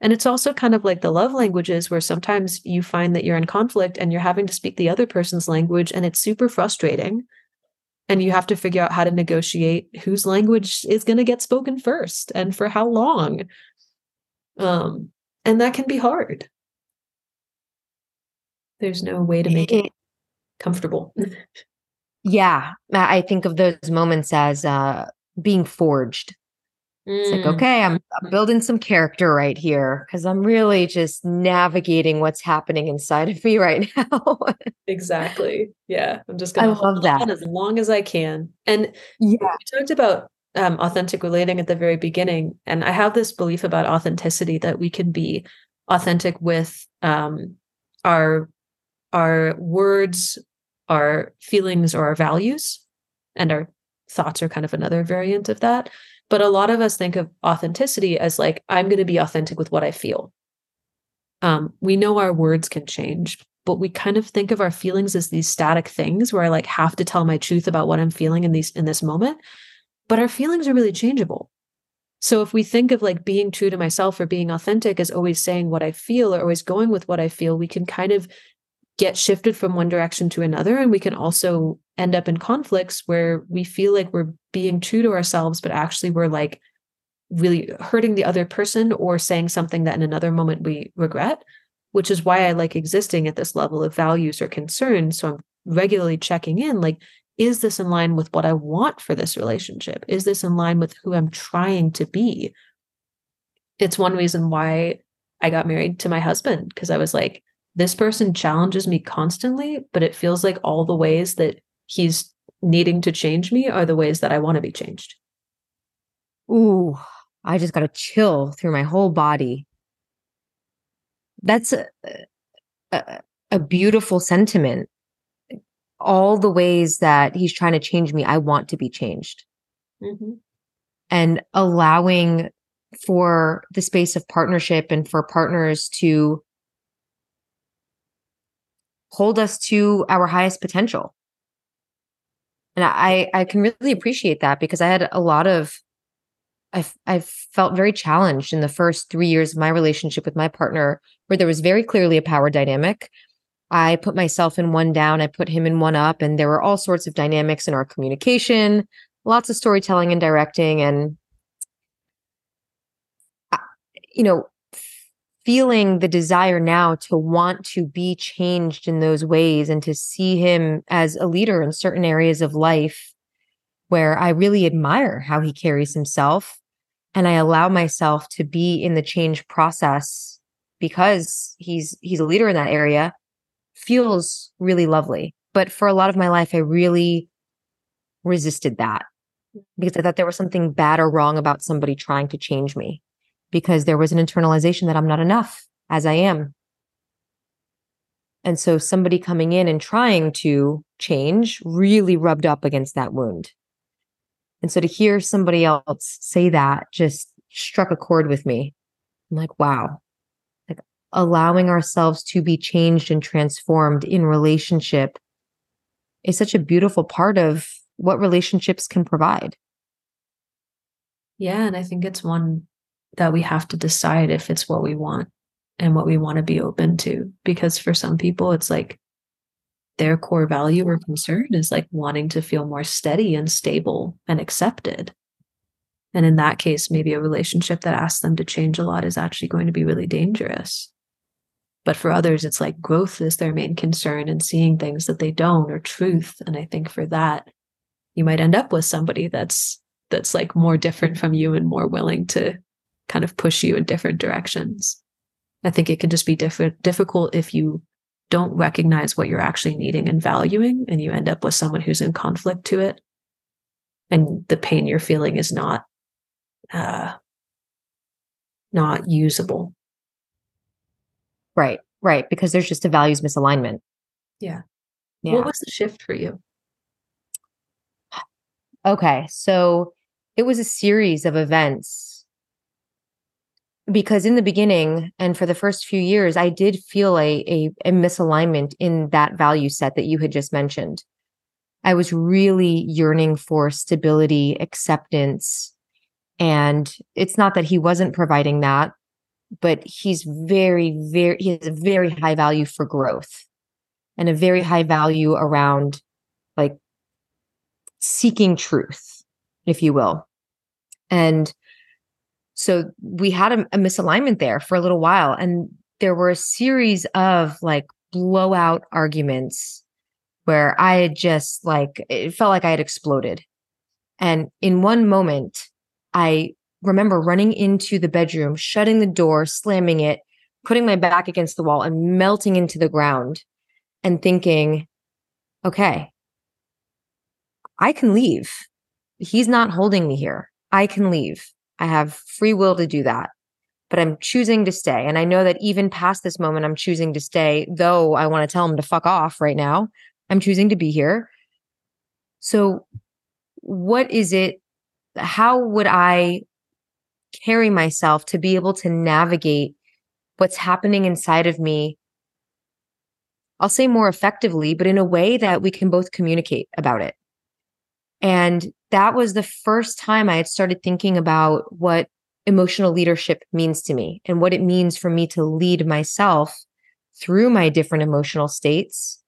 And it's also kind of like the love languages where sometimes you find that you're in conflict and you're having to speak the other person's language and it's super frustrating. And you have to figure out how to negotiate whose language is going to get spoken first and for how long. Um, and that can be hard. There's no way to make it comfortable. [LAUGHS] Yeah, I think of those moments as uh, being forged. It's like, mm. okay, I'm, I'm, building some character right here because I'm really just navigating what's happening inside of me right [LAUGHS] now. exactly. Yeah. I'm just going to love that as long as I can. And yeah, we talked about um, authentic relating at the very beginning. And I have this belief about authenticity that we can be authentic with um, our our words our feelings or our values and our thoughts are kind of another variant of that but a lot of us think of authenticity as like i'm going to be authentic with what i feel um, we know our words can change but we kind of think of our feelings as these static things where i like have to tell my truth about what i'm feeling in these in this moment but our feelings are really changeable so if we think of like being true to myself or being authentic as always saying what i feel or always going with what i feel we can kind of get shifted from one direction to another. And we can also end up in conflicts where we feel like we're being true to ourselves, but actually we're like really hurting the other person or saying something that in another moment we regret, which is why I like existing at this level of values or concerns. So I'm regularly checking in like, is this in line with what I want for this relationship? Is this in line with who I'm trying to be? It's one reason why I got married to my husband because I was like, this person challenges me constantly, but it feels like all the ways that he's needing to change me are the ways that I want to be changed. Ooh, I just got a chill through my whole body. That's a, a, a beautiful sentiment. All the ways that he's trying to change me, I want to be changed. Mm-hmm. And allowing for the space of partnership and for partners to hold us to our highest potential. And I, I can really appreciate that because I had a lot of, I, I felt very challenged in the first three years of my relationship with my partner, where there was very clearly a power dynamic. I put myself in one down, I put him in one up, and there were all sorts of dynamics in our communication, lots of storytelling and directing. And, uh, you know, feeling the desire now to want to be changed in those ways and to see him as a leader in certain areas of life where I really admire how he carries himself. And I allow myself to be in the change process because he's he's a leader in that area feels really lovely. But for a lot of my life I really resisted that because I thought there was something bad or wrong about somebody trying to change me because there was an internalization that I'm not enough as I am. And so somebody coming in and trying to change really rubbed up against that wound. And so to hear somebody else say that just struck a chord with me. I'm like, wow, like allowing ourselves to be changed and transformed in relationship is such a beautiful part of what relationships can provide. Yeah. And I think it's one that we have to decide if it's what we want and what we want to be open to. Because for some people, it's like their core value or concern is like wanting to feel more steady and stable and accepted. And in that case, maybe a relationship that asks them to change a lot is actually going to be really dangerous. But for others, it's like growth is their main concern and seeing things that they don't or truth. And I think for that, you might end up with somebody that's that's like more different from you and more willing to kind of push you in different directions. I think it can just be diff- difficult if you don't recognize what you're actually needing and valuing, and you end up with someone who's in conflict to it. And the pain you're feeling is not uh, not usable. Right, right. Because there's just a values misalignment. Yeah. yeah. What was the shift for you? Okay. So it was a series of events because in the beginning and for the first few years, I did feel a, a, a misalignment in that value set that you had just mentioned. I was really yearning for stability, acceptance, and it's not that he wasn't providing that, but he's very, very, he has a very high value for growth and a very high value around like seeking truth, if you will. And so we had a, a misalignment there for a little while. And there were a series of like blowout arguments where I had just like, it felt like I had exploded. And in one moment, I remember running into the bedroom, shutting the door, slamming it, putting my back against the wall and melting into the ground and thinking, okay, I can leave. He's not holding me here. I can leave. I have free will to do that. But I'm choosing to stay. And I know that even past this moment, I'm choosing to stay, though I want to tell him to fuck off right now. I'm choosing to be here. So, what is it how would I carry myself to be able to navigate what's happening inside of me? I'll say more effectively, but in a way that we can both communicate about it. And that was the first time I had started thinking about what emotional leadership means to me and what it means for me to lead myself through my different emotional states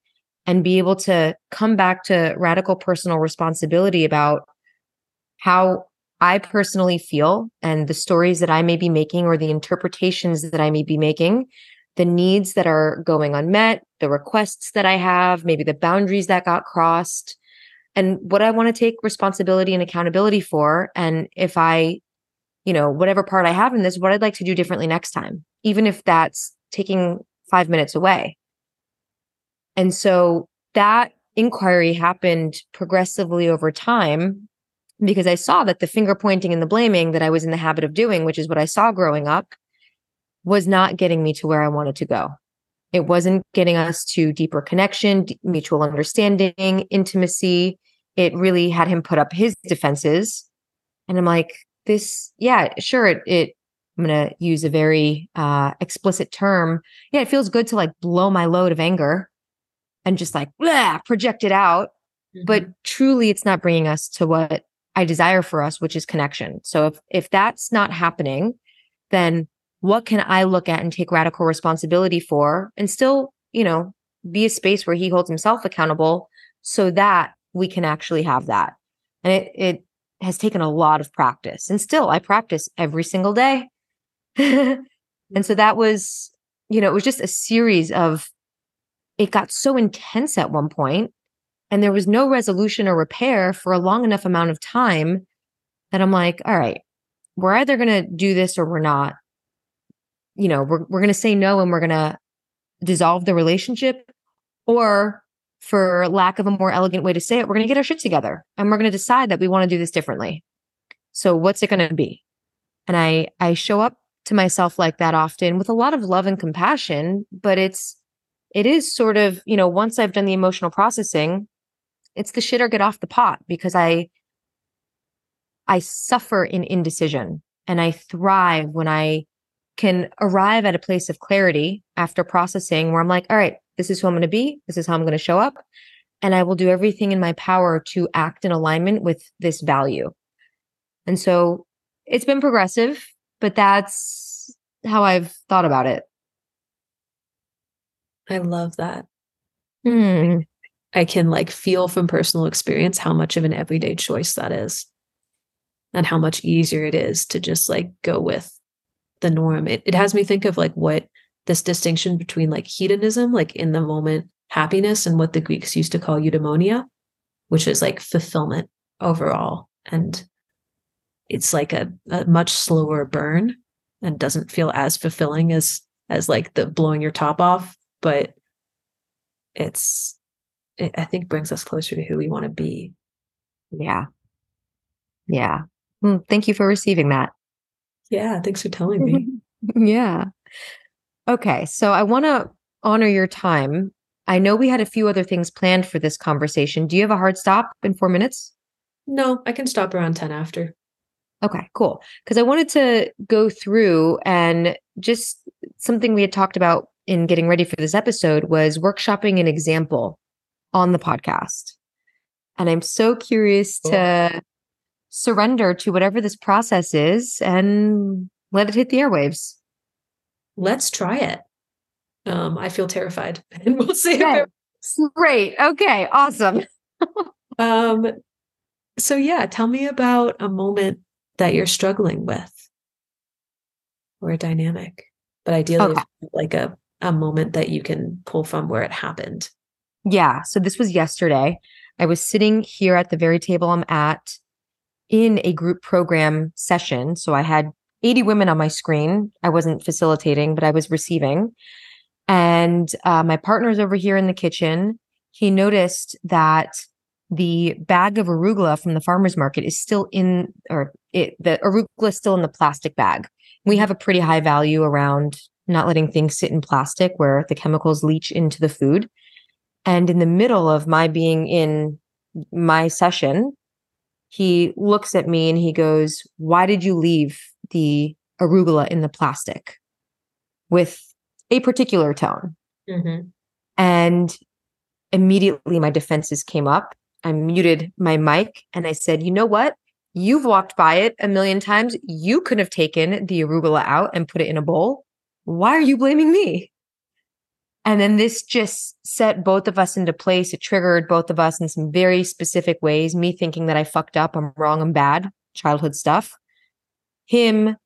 and be able to come back to radical personal responsibility about how I personally feel and the stories that I may be making or the interpretations that I may be making, the needs that are going unmet, the requests that I have, maybe the boundaries that got crossed, and what I want to take responsibility and accountability for. And if I, you know, whatever part I have in this, what I'd like to do differently next time, even if that's taking five minutes away. And so that inquiry happened progressively over time because I saw that the finger pointing and the blaming that I was in the habit of doing, which is what I saw growing up, was not getting me to where I wanted to go. It wasn't getting us to deeper connection, mutual understanding, intimacy. It really had him put up his defenses. And I'm like, this, yeah, sure, it, it I'm going to use a very uh, explicit term. Yeah, it feels good to like blow my load of anger and just like blah, project it out. Mm-hmm. But truly, it's not bringing us to what I desire for us, which is connection. So if if that's not happening, then what can I look at and take radical responsibility for and still, you know, be a space where he holds himself accountable so that we can actually have that. And it it has taken a lot of practice. And still I practice every single day. [LAUGHS] and so that was, you know, it was just a series of it got so intense at one point and there was no resolution or repair for a long enough amount of time that I'm like, all right, we're either going to do this or we're not. You know, we're, we're going to say no and we're going to dissolve the relationship. Or for lack of a more elegant way to say it, we're going to get our shit together and we're going to decide that we want to do this differently. So what's it going to be? And I I show up to myself like that often with a lot of love and compassion, but it's it is sort of, you know, once I've done the emotional processing, it's the shit or get off the pot because I I suffer in indecision and I thrive when I can arrive at a place of clarity after processing where I'm like, all right, this is who I'm going to be. This is how I'm going to show up. And I will do everything in my power to act in alignment with this value. And so it's been progressive, but that's how I've thought about it. I love that. Mm. I can like feel from personal experience how much of an everyday choice that is and how much easier it is to just like go with the norm. It, it has me think of like what this distinction between like hedonism, like in the moment happiness, and what the Greeks used to call eudaimonia, which is like fulfillment overall. And it's like a, a much slower burn and doesn't feel as fulfilling as as like the blowing your top off, but it's it, I think brings us closer to who we want to be. Yeah. Yeah. Mm, thank you for receiving that. Yeah, thanks for telling me. [LAUGHS] yeah. Okay, so I want to honor your time. I know we had a few other things planned for this conversation. Do you have a hard stop in 4 minutes? No, I can stop around 10 after. Okay, cool. Because I wanted to go through and just something we had talked about in getting ready for this episode was workshopping an example on the podcast. And I'm so curious cool. to surrender to whatever this process is and let it hit the airwaves. Let's try it. Um, I feel terrified, [LAUGHS] and we'll see. Okay. Great. Okay. Awesome. [LAUGHS] um, so yeah, tell me about a moment that you're struggling with, or a dynamic, but ideally okay. like a a moment that you can pull from where it happened. Yeah. So this was yesterday. I was sitting here at the very table I'm at in a group program session. So I had 80 women on my screen. I wasn't facilitating, but I was receiving. And uh, my partner's over here in the kitchen. He noticed that the bag of arugula from the farmer's market is still in, or it, the arugula is still in the plastic bag. We have a pretty high value around not letting things sit in plastic where the chemicals leach into the food. And in the middle of my being in my session, he looks at me and he goes, Why did you leave the arugula in the plastic? With a particular tone. Mm-hmm. And immediately my defenses came up. I muted my mic and I said, You know what? You've walked by it a million times. You could have taken the arugula out and put it in a bowl. Why are you blaming me? And then this just set both of us into place. It triggered both of us in some very specific ways. Me thinking that I fucked up, I'm wrong, I'm bad, childhood stuff. Him,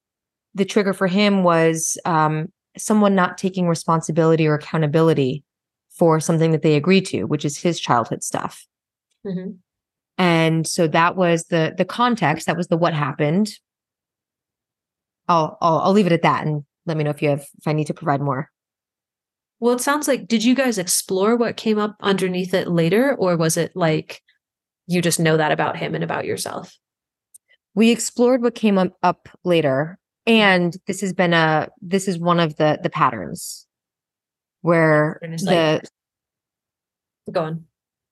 the trigger for him was um, someone not taking responsibility or accountability for something that they agreed to, which is his childhood stuff. Mm-hmm. And so that was the the context. That was the what happened. I'll, I'll I'll leave it at that, and let me know if you have if I need to provide more. Well, it sounds like, did you guys explore what came up underneath it later? Or was it like you just know that about him and about yourself? We explored what came up, later. And this has been a, this is one of the, the patterns where the, like, go on.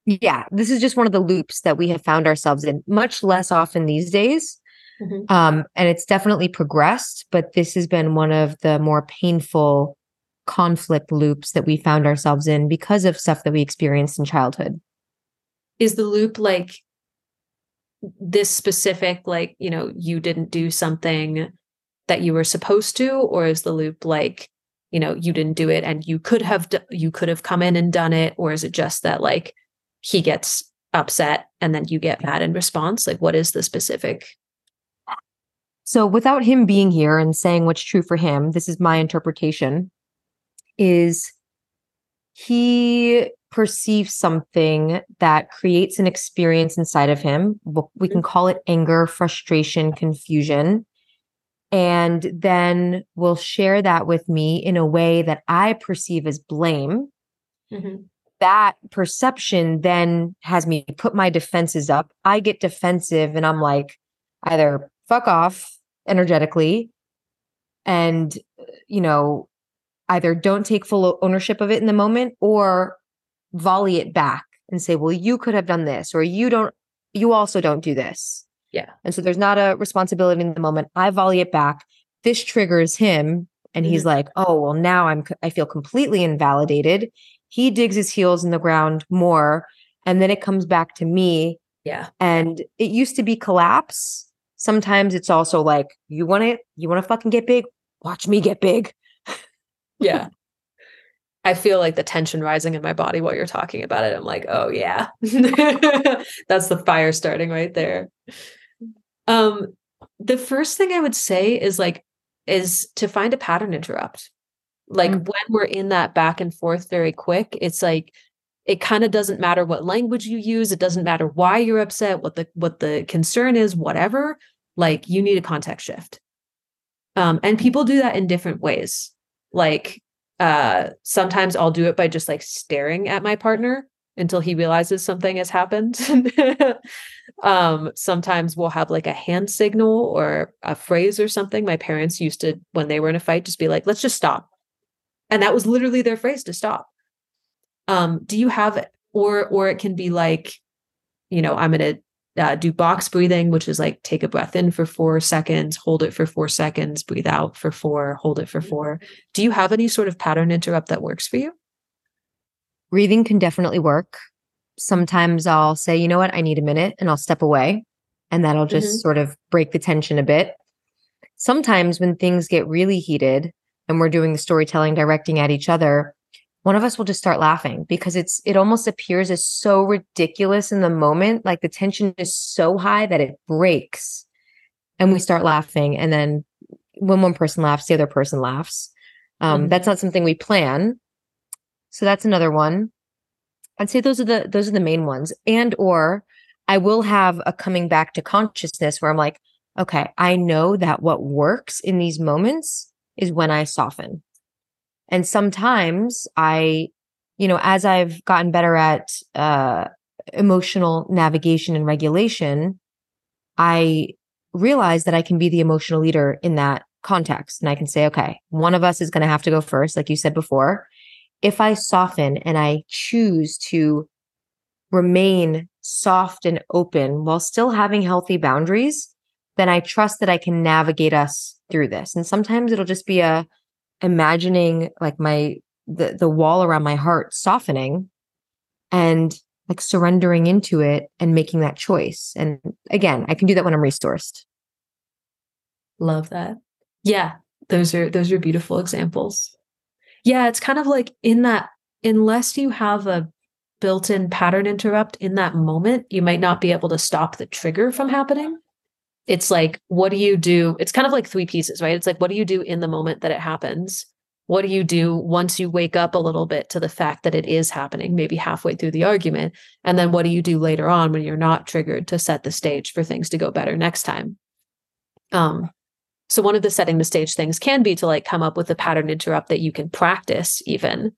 Yeah. This is just one of the loops that we have found ourselves in much less often these days. Mm-hmm. Um, and it's definitely progressed, but this has been one of the more painful conflict loops that we found ourselves in because of stuff that we experienced in childhood. Is the loop like this specific, like, you know, you didn't do something that you were supposed to, or is the loop like, you know, you didn't do it and you could have, you could have come in and done it? Or is it just that like he gets upset and then you get mad in response? Like, what is the specific so, without him being here and saying what's true for him, this is my interpretation is he perceives something that creates an experience inside of him. We can call it anger, frustration, confusion. And then will share that with me in a way that I perceive as blame. Mm-hmm. that perception then has me put my defenses up. I get defensive and I'm like, either fuck off energetically and, you know, either don't take full ownership of it in the moment or volley it back and say, well, you could have done this, or you don't, you also don't do this. Yeah. And so there's not a responsibility in the moment. I volley it back. This triggers him. And mm-hmm. he's like, oh, well, now I'm, I feel completely invalidated. He digs his heels in the ground more. And then it comes back to me. Yeah. And it used to be collapse. Sometimes it's also like, you want it, you want to fucking get big? Watch me get big. Yeah. I feel like the tension rising in my body while you're talking about it. I'm like, oh yeah. [LAUGHS] That's the fire starting right there. Um the first thing I would say is like is to find a pattern interrupt. Like mm-hmm. when we're in that back and forth very quick, it's like it kind of doesn't matter what language you use, it doesn't matter why you're upset, what the what the concern is, whatever, like you need a context shift. Um and people do that in different ways. Like uh sometimes i'll do it by just like staring at my partner until he realizes something has happened. [LAUGHS] Um sometimes we'll have like a hand signal or a phrase or something. My parents used to when they were in a fight just be like let's just stop. And that was literally their phrase to stop. Um do you have or or it can be like you know i'm going to uh, do box breathing, which is like take a breath in for four seconds, hold it for four seconds, breathe out for four, hold it for mm-hmm. four. Do you have any sort of pattern interrupt that works for you? Breathing can definitely work. Sometimes I'll say, you know what, I need a minute and I'll step away and that'll just mm-hmm. sort of break the tension a bit. Sometimes when things get really heated and we're doing the storytelling, directing at each other, one of us will just start laughing because it's it almost appears as so ridiculous in the moment. Like the tension is so high that it breaks and we start laughing. And then when one person laughs the other person laughs. Um, mm-hmm. that's not something we plan. So that's another one. I'd say those are the those are the main ones. And or i will have a coming back to consciousness where i'm like okay i know that what works in these moments is when i soften and sometimes I, you know, as I've gotten better at uh, emotional navigation and regulation, I realize that I can be the emotional leader in that context. And I can say, okay, one of us is going to have to go first, like you said before. If I soften and I choose to remain soft and open while still having healthy boundaries, then I trust that I can navigate us through this. And sometimes it'll just be a imagining like my the the wall around my heart softening and like surrendering into it and making that choice. And again, I can do that when I'm resourced. Love that. Yeah, those are those are beautiful examples. Yeah, it's kind of like in that unless you have a built-in pattern interrupt in that moment, you might not be able to stop the trigger from happening it's like what do you do? It's kind of like three pieces right? It's like what do you do in the moment that it happens? What do you do once you wake up a little bit to the fact that it is happening maybe halfway through the argument? And then what do you do later on when you're not triggered to set the stage for things to go better next time? Um so one of the setting the stage things can be to like come up with a pattern interrupt that you can practice even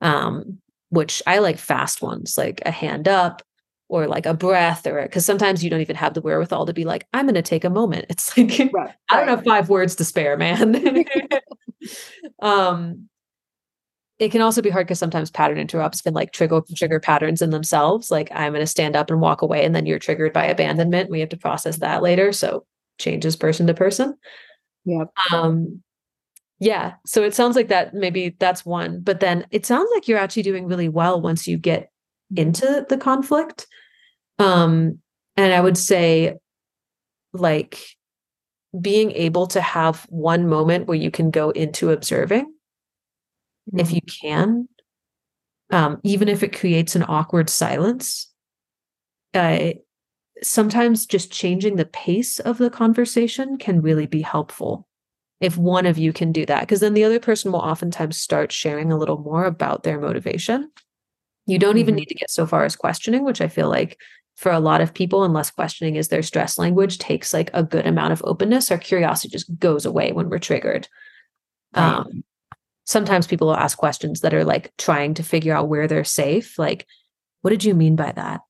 um which i like fast ones like a hand up or like a breath or because sometimes you don't even have the wherewithal to be like i'm going to take a moment. It's [LAUGHS] like right, i don't have five words to spare man. [LAUGHS] Um it can also be hard because sometimes pattern interrupts can like trigger trigger patterns in themselves like i'm going to stand up and walk away and then you're triggered by abandonment. We have to process that later so changes person to person. Yeah um yeah so it sounds like that maybe that's one but then it sounds like you're actually doing really well once you get into the conflict um, and I would say, like, being able to have one moment where you can go into observing, mm-hmm. if you can, um, even if it creates an awkward silence. Uh, sometimes just changing the pace of the conversation can really be helpful if one of you can do that because then the other person will oftentimes start sharing a little more about their motivation you don't even mm-hmm. need to get so far as questioning which i feel like for a lot of people, unless questioning is their stress language, takes like a good amount of openness. Our curiosity just goes away when we're triggered. Right. Um, sometimes people will ask questions that are like trying to figure out where they're safe. Like, what did you mean by that?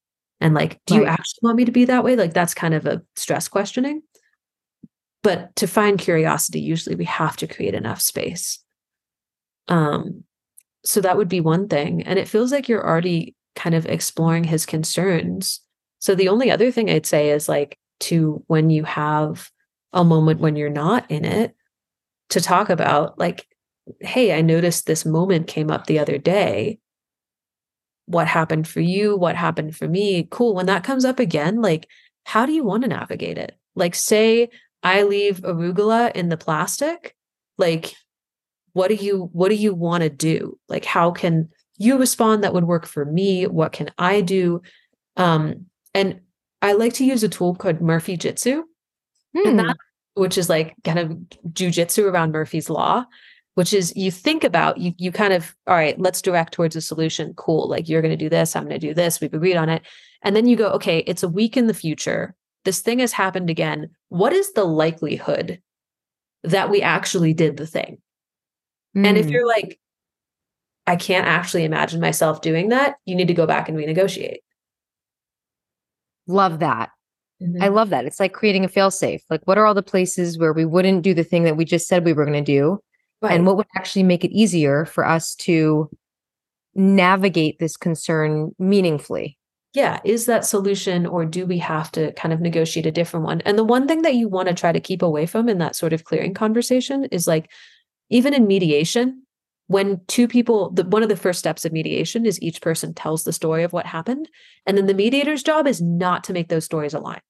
And like, do right. you actually want me to be that way? Like, that's kind of a stress questioning. But to find curiosity, usually we have to create enough space. Um, so that would be one thing. And it feels like you're already kind of exploring his concerns. So the only other thing I'd say is like to when you have a moment when you're not in it, to talk about like, hey, I noticed this moment came up the other day. What happened for you? What happened for me? Cool. When that comes up again, like, how do you want to navigate it? Like, say I leave arugula in the plastic, like, what do you what do you want to do? Like, how can you respond that would work for me? What can I do? Um, and I like to use a tool called Murphy Jitsu, hmm. and that which is like kind of jujitsu around Murphy's law, which is you think about you you kind of all right, let's direct towards a solution. Cool, like you're going to do this, I'm going to do this. We've agreed on it, and then you go, okay, it's a week in the future. This thing has happened again. What is the likelihood that we actually did the thing? Mm. And if hmm. you're like, I can't actually imagine myself doing that, you need to go back and renegotiate. Love that. Mm-hmm. I love that. It's like creating a failsafe. Like, what are all the places where we wouldn't do the thing that we just said we were going to do? Right. And what would actually make it easier for us to navigate this concern meaningfully? Yeah. Is that solution, or do we have to kind of negotiate a different one? And the one thing that you want to try to keep away from in that sort of clearing conversation is like, even in mediation, when two people the, one of the first steps of mediation is each person tells the story of what happened. And then the mediator's job is not to make those stories align.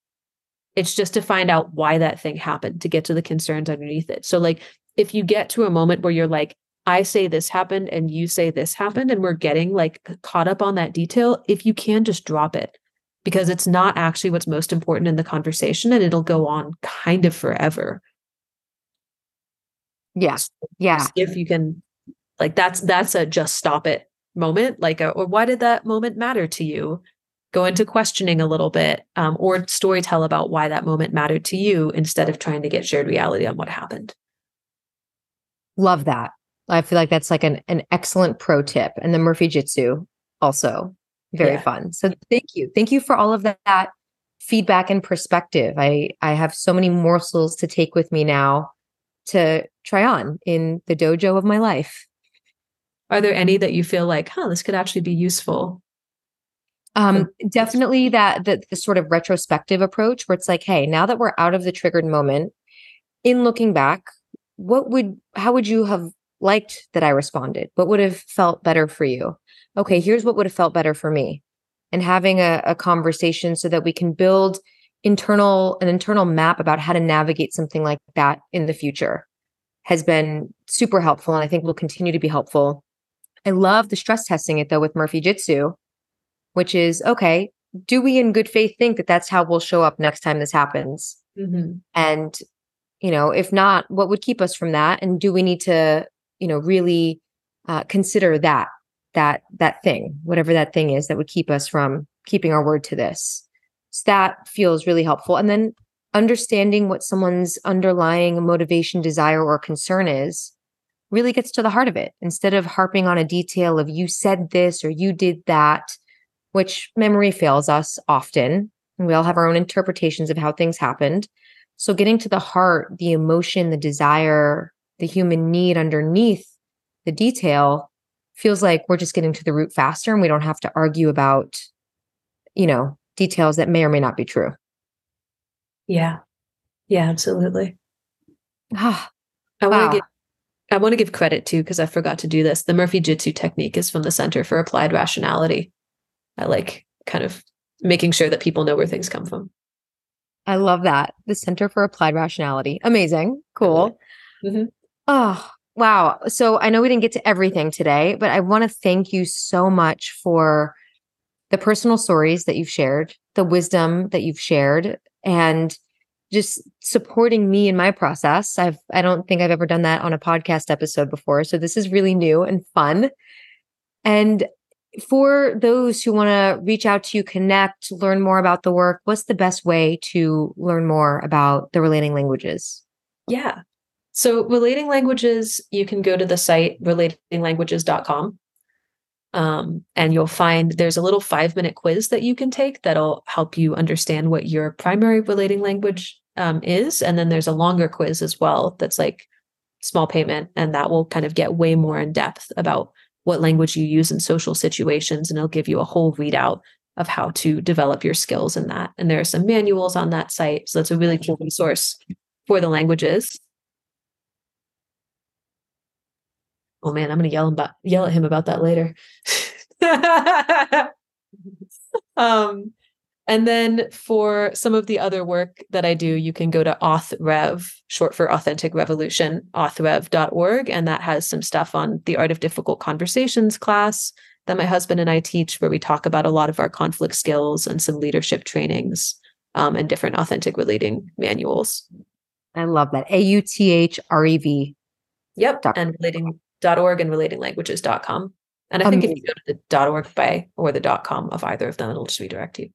It's just to find out why that thing happened to get to the concerns underneath it. So like if you get to a moment where you're like i say this happened and you say this happened and we're getting like caught up on that detail if you can just drop it. Because it's not actually what's most important in the conversation and it'll go on kind of forever. Yes. Yeah. If you can like that's that's a just stop it moment. Like, a, or why did that moment matter to you? Go into questioning a little bit, um, or story tell about why that moment mattered to you instead of trying to get shared reality on what happened. Love that. I feel like that's like an an excellent pro tip, and the Murphy Jitsu also very yeah. fun. So thank you, thank you for all of that feedback and perspective. I I have so many morsels to take with me now to try on in the dojo of my life. Are there any that you feel like, huh, this could actually be useful? Um, definitely that the, the sort of retrospective approach where it's like, hey, now that we're out of the triggered moment, in looking back, what would how would you have liked that I responded? What would have felt better for you? Okay, here's what would have felt better for me. And having a, a conversation so that we can build internal an internal map about how to navigate something like that in the future has been super helpful and I think will continue to be helpful. I love the stress testing it though with Murphy Jitsu, which is okay, do we in good faith think that that's how we'll show up next time this happens? Mm-hmm. And, you know, if not, what would keep us from that? And do we need to, you know, really uh, consider that, that, that thing, whatever that thing is that would keep us from keeping our word to this? So that feels really helpful. And then understanding what someone's underlying motivation, desire, or concern is really gets to the heart of it instead of harping on a detail of you said this or you did that, which memory fails us often. And we all have our own interpretations of how things happened. So getting to the heart, the emotion, the desire, the human need underneath the detail feels like we're just getting to the root faster and we don't have to argue about, you know, details that may or may not be true. Yeah. Yeah, absolutely. Ah, [SIGHS] I want to wow. I want to give credit to because I forgot to do this. The Murphy Jitsu technique is from the Center for Applied Rationality. I like kind of making sure that people know where things come from. I love that. The Center for Applied Rationality. Amazing. Cool. Mm-hmm. Oh, wow. So I know we didn't get to everything today, but I want to thank you so much for the personal stories that you've shared, the wisdom that you've shared, and just supporting me in my process. I've I don't think I've ever done that on a podcast episode before, so this is really new and fun. And for those who want to reach out to you, connect, learn more about the work, what's the best way to learn more about the relating languages? Yeah. So, relating languages, you can go to the site relatinglanguages.com. Um, and you'll find there's a little five minute quiz that you can take that'll help you understand what your primary relating language um, is. And then there's a longer quiz as well that's like small payment, and that will kind of get way more in depth about what language you use in social situations. And it'll give you a whole readout of how to develop your skills in that. And there are some manuals on that site. So that's a really cool resource for the languages. Oh man, I'm gonna yell about yell at him about that later. [LAUGHS] um, and then for some of the other work that I do, you can go to AuthRev, short for Authentic Revolution, authrev.org. And that has some stuff on the Art of Difficult Conversations class that my husband and I teach, where we talk about a lot of our conflict skills and some leadership trainings um, and different authentic relating manuals. I love that. A U T H R E V. Yep. And relating.org and relatinglanguages.com. And I Amazing. think if you go to the .org by or the .com of either of them, it'll just redirect you.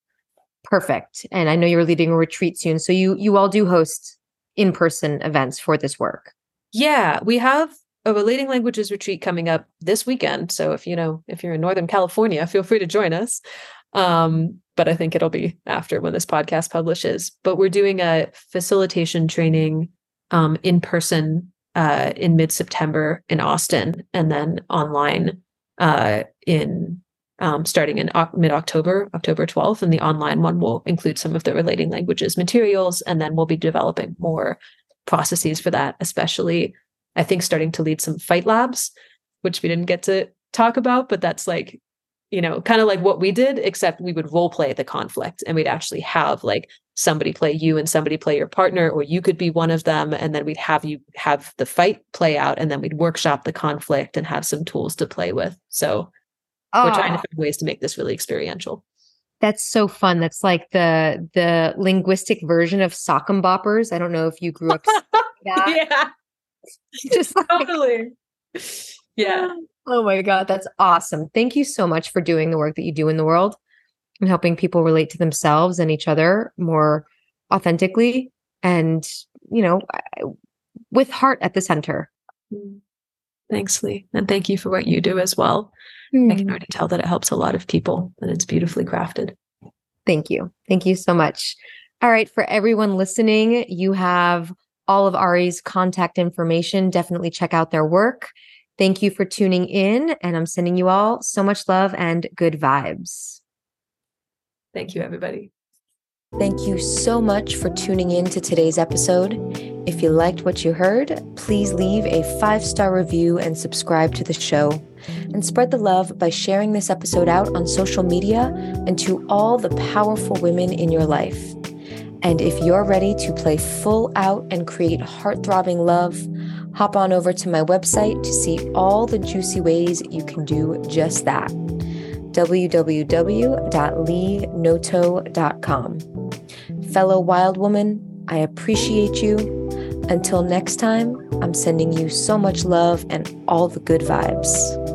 Perfect. And I know you're leading a retreat soon. So you you all do host in-person events for this work. Yeah, we have a relating languages retreat coming up this weekend. So if you know if you're in Northern California, feel free to join us. Um, but I think it'll be after when this podcast publishes. But we're doing a facilitation training um, in person uh, in mid September in Austin, and then online uh, in um, starting in mid October, October 12th. And the online one will include some of the relating languages materials. And then we'll be developing more processes for that, especially, I think, starting to lead some fight labs, which we didn't get to talk about, but that's like, you know, kind of like what we did, except we would role play the conflict and we'd actually have like somebody play you and somebody play your partner, or you could be one of them. And then we'd have you have the fight play out and then we'd workshop the conflict and have some tools to play with. So oh. we're ah. trying to find ways to make this really experiential. That's so fun. That's like the the linguistic version of sock'em boppers. I don't know if you grew up. [LAUGHS] yeah, [LAUGHS] just like, totally. Yeah. [GASPS] Oh my god, that's awesome. Thank you so much for doing the work that you do in the world and helping people relate to themselves and each other more authentically and, you know, with heart at the center. Thanks, Lee. And thank you for what you do as well. Mm. I can already tell that it helps a lot of people and it's beautifully crafted. Thank you. Thank you so much. All right. For everyone listening, you have all of Ari's contact information. Definitely check out their work. Thank you for tuning in. And I'm sending you all so much love and good vibes. Thank you, everybody. Thank you so much for tuning in to today's episode. If you liked what you heard, please leave a five star review and subscribe to the show. And spread the love by sharing this episode out on social media and to all the powerful women in your life. And if you're ready to play full out and create heart throbbing love, hop on over to my website to see all the juicy ways you can do just that www.leenoto.com. Fellow wild woman, I appreciate you. Until next time, I'm sending you so much love and all the good vibes.